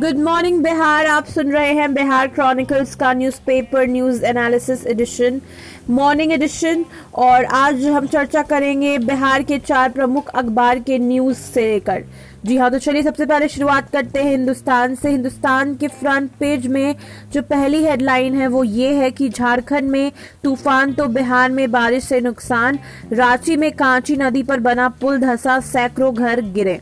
Good morning Bihar आप सुन रहे हैं बिहार क्रॉनिकल्स का newspaper news analysis edition morning edition और आज हम चर्चा करेंगे बिहार के चार प्रमुख अखबार के न्यूज़ से लेकर। जी हाँ तो चलिए सबसे पहले शुरुआत करते हैं हिंदुस्तान से। हिंदुस्तान के फ्रंट पेज में जो पहली हेडलाइन है, वो ये है कि झारखंड में तूफ़ान तो बिहार में बारिश से नुकसान, रांची में कांची नदी पर बना पुल धसा, सैकड़ों घर गिरे।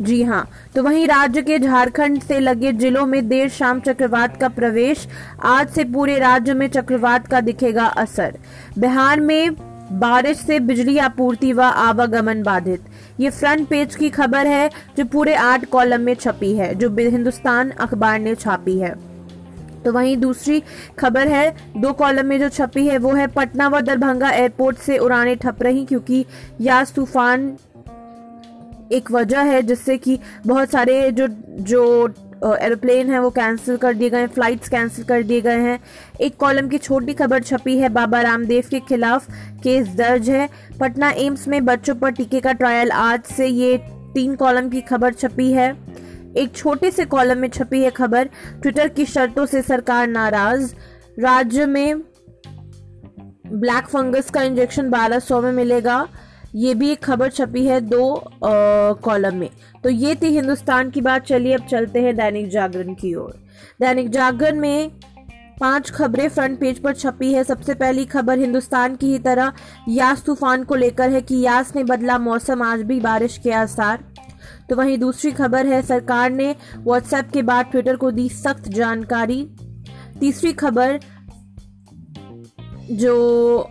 जी हाँ। तो वहीं राज्य के झारखंड से लगे जिलों में देर शाम चक्रवात का प्रवेश, आज से पूरे राज्य में चक्रवात का दिखेगा असर। बिहार में बारिश से बिजली आपूर्ति व आवागमन बाधित। ये फ्रंट पेज की खबर है जो पूरे आठ कॉलम में छपी है, जो हिंदुस्तान अखबार ने छापी है। तो वहीं दूसरी खबर है, दो कॉलम में जो छपी है वो है पटना व दरभंगा एयरपोर्ट से उड़ानें ठप रही क्योंकि यास तूफ़ान एक वजह है जिससे कि बहुत सारे जो जो एरोप्लेन है वो कैंसिल कर दिए गए हैं फ्लाइट्स कैंसिल कर दिए गए हैं। एक कॉलम की छोटी खबर छपी है, बाबा रामदेव के खिलाफ केस दर्ज है। पटना एम्स में बच्चों पर टीके का ट्रायल आज से ये तीन कॉलम की खबर छपी है। एक छोटे से कॉलम में छपी है खबर ट्विटर की शर्तों से सरकार नाराज़। राज्य में ब्लैक फंगस का इंजेक्शन 1200 में मिलेगा। ये भी एक खबर छपी है दो कॉलम में। तो ये थी हिंदुस्तान की बात, चलिए अब चलते हैं दैनिक जागरण की ओर। दैनिक जागरण में पाँच खबरें फ्रंट पेज पर छपी है। सबसे पहली खबर हिंदुस्तान की ही तरह, यास तूफ़ान को लेकर है कि यास ने बदला मौसम, आज भी बारिश के आसार। तो वहीं दूसरी खबर है, सरकार ने व्हाट्सएप के बाद ट्विटर को दी सख्त जानकारी। तीसरी खबर, जो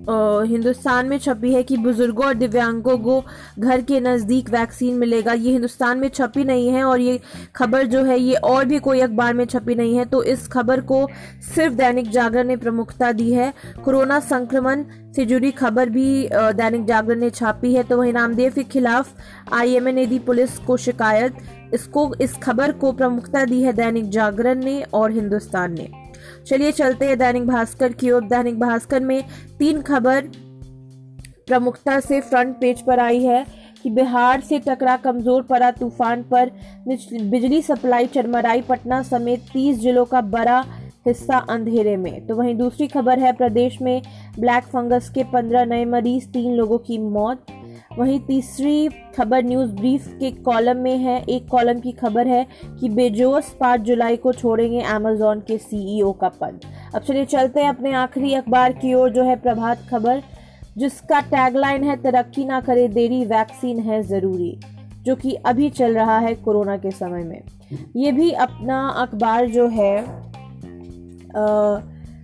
हिंदुस्तान में छपी है कि बुज़ुर्गों और दिव्यांगों को घर के नज़दीक वैक्सीन मिलेगा। ये हिंदुस्तान में छपी नहीं है और ये खबर जो है, ये और भी कोई अखबार में छपी नहीं है। तो इस खबर को सिर्फ़ दैनिक जागरण ने प्रमुखता दी है। कोरोना संक्रमण से जुड़ी खबर भी दैनिक जागरण ने छापी है। तो वही रामदेव के खिलाफ आईएमए ने दी पुलिस को शिकायत। इसको, इस खबर को प्रमुखता दी है दैनिक जागरण ने और हिंदुस्तान ने। चलिए चलते हैं दैनिक भास्कर की ओर। दैनिक भास्कर में तीन खबर प्रमुखता से फ्रंट पेज पर आई है कि बिहार से टकरा कमज़ोर पड़ा तूफ़ान पर बिजली सप्लाई चरमराई, पटना समेत 30 जिलों का बड़ा हिस्सा अंधेरे में। तो वहीं दूसरी खबर है, प्रदेश में ब्लैक फंगस के 15 नए मरीज़, तीन लोगों की मौत। वहीं तीसरी खबर न्यूज़ ब्रीफ के कॉलम में है। एक कॉलम की खबर है कि बेजोस पाँच जुलाई को छोड़ेंगे अमेजोन के सीईओ का पद। अब चलिए चलते हैं अपने आखिरी अखबार की ओर जो है प्रभात खबर जिसका टैगलाइन है तरक्की ना करे देरी वैक्सीन है ज़रूरी जो कि अभी चल रहा है कोरोना के समय में। ये भी अपना अखबार जो है आ,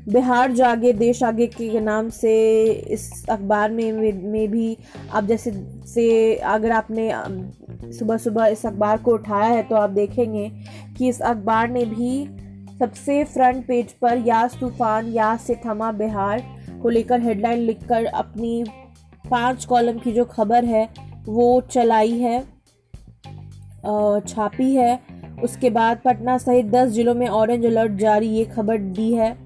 बिहार जागे, देश आगे के नाम से इस अखबार में में भी आप जैसे से अगर आपने सुबह सुबह इस अखबार को उठाया है तो आप देखेंगे कि इस अखबार ने भी सबसे फ्रंट पेज पर यास तूफ़ान यास से थमा बिहार को लेकर हेडलाइन लिखकर अपनी पाँच कॉलम की जो खबर है, वो चलाई है छापी है। उसके बाद पटना सहित दस जिलों में ऑरेंज अलर्ट जारी, ये खबर दी है।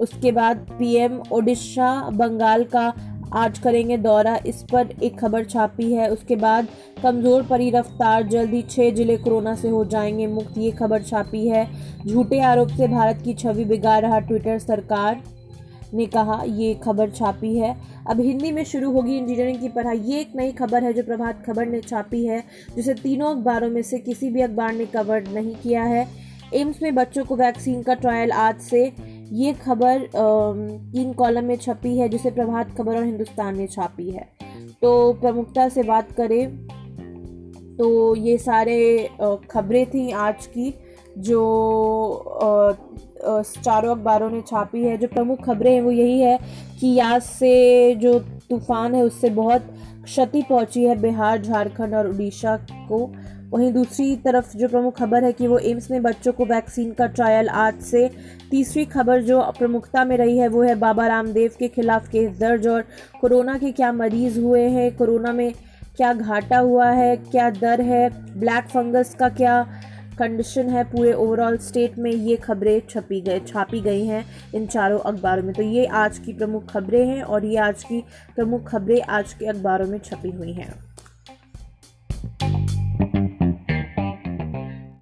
उसके बाद पीएम ओडिशा, बंगाल का आज करेंगे दौरा। इस पर एक खबर छापी है। उसके बाद कमज़ोर परी रफ्तार, जल्द ही छह ज़िले कोरोना से हो जाएँगे मुक्त, ये खबर छापी है। झूठे आरोप से भारत की छवि बिगाड़ रहा ट्विटर सरकार, ने कहा, ये खबर छापी है। अब हिंदी में शुरू होगी इंजीनियरिंग की पढ़ाई। ये एक नई खबर है जो प्रभात खबर ने छापी है, जिसे तीनों अखबारों में से किसी भी अखबार ने कवर नहीं किया है। एम्स में बच्चों को वैक्सीन का ट्रायल आज से ये खबर तीन कॉलम में छपी है, जिसे प्रभात खबर और हिंदुस्तान ने छापी है। तो प्रमुखता से बात करें तो ये सारे खबरें थी आज की, जो चारों अखबारों ने छापी है। जो प्रमुख खबरें हैं वो यही है कि यहाँ से जो तूफ़ान है, उससे बहुत क्षति पहुँची है बिहार, झारखंड और उड़ीसा को। वहीं दूसरी तरफ़ जो प्रमुख खबर है कि वो एम्स में बच्चों को वैक्सीन का ट्रायल आज से तीसरी खबर जो प्रमुखता में रही है वो है बाबा रामदेव के खिलाफ केस दर्ज और कोरोना के क्या मरीज़ हुए हैं, कोरोना में क्या घाटा हुआ है, क्या दर है, ब्लैक फंगस का क्या कंडीशन है, पूरे ओवरऑल स्टेट में ये खबरें छपी गए छापी गई हैं इन चारों अखबारों में। तो ये आज की प्रमुख खबरें हैं और ये आज की प्रमुख खबरें आज के अखबारों में छपी हुई हैं।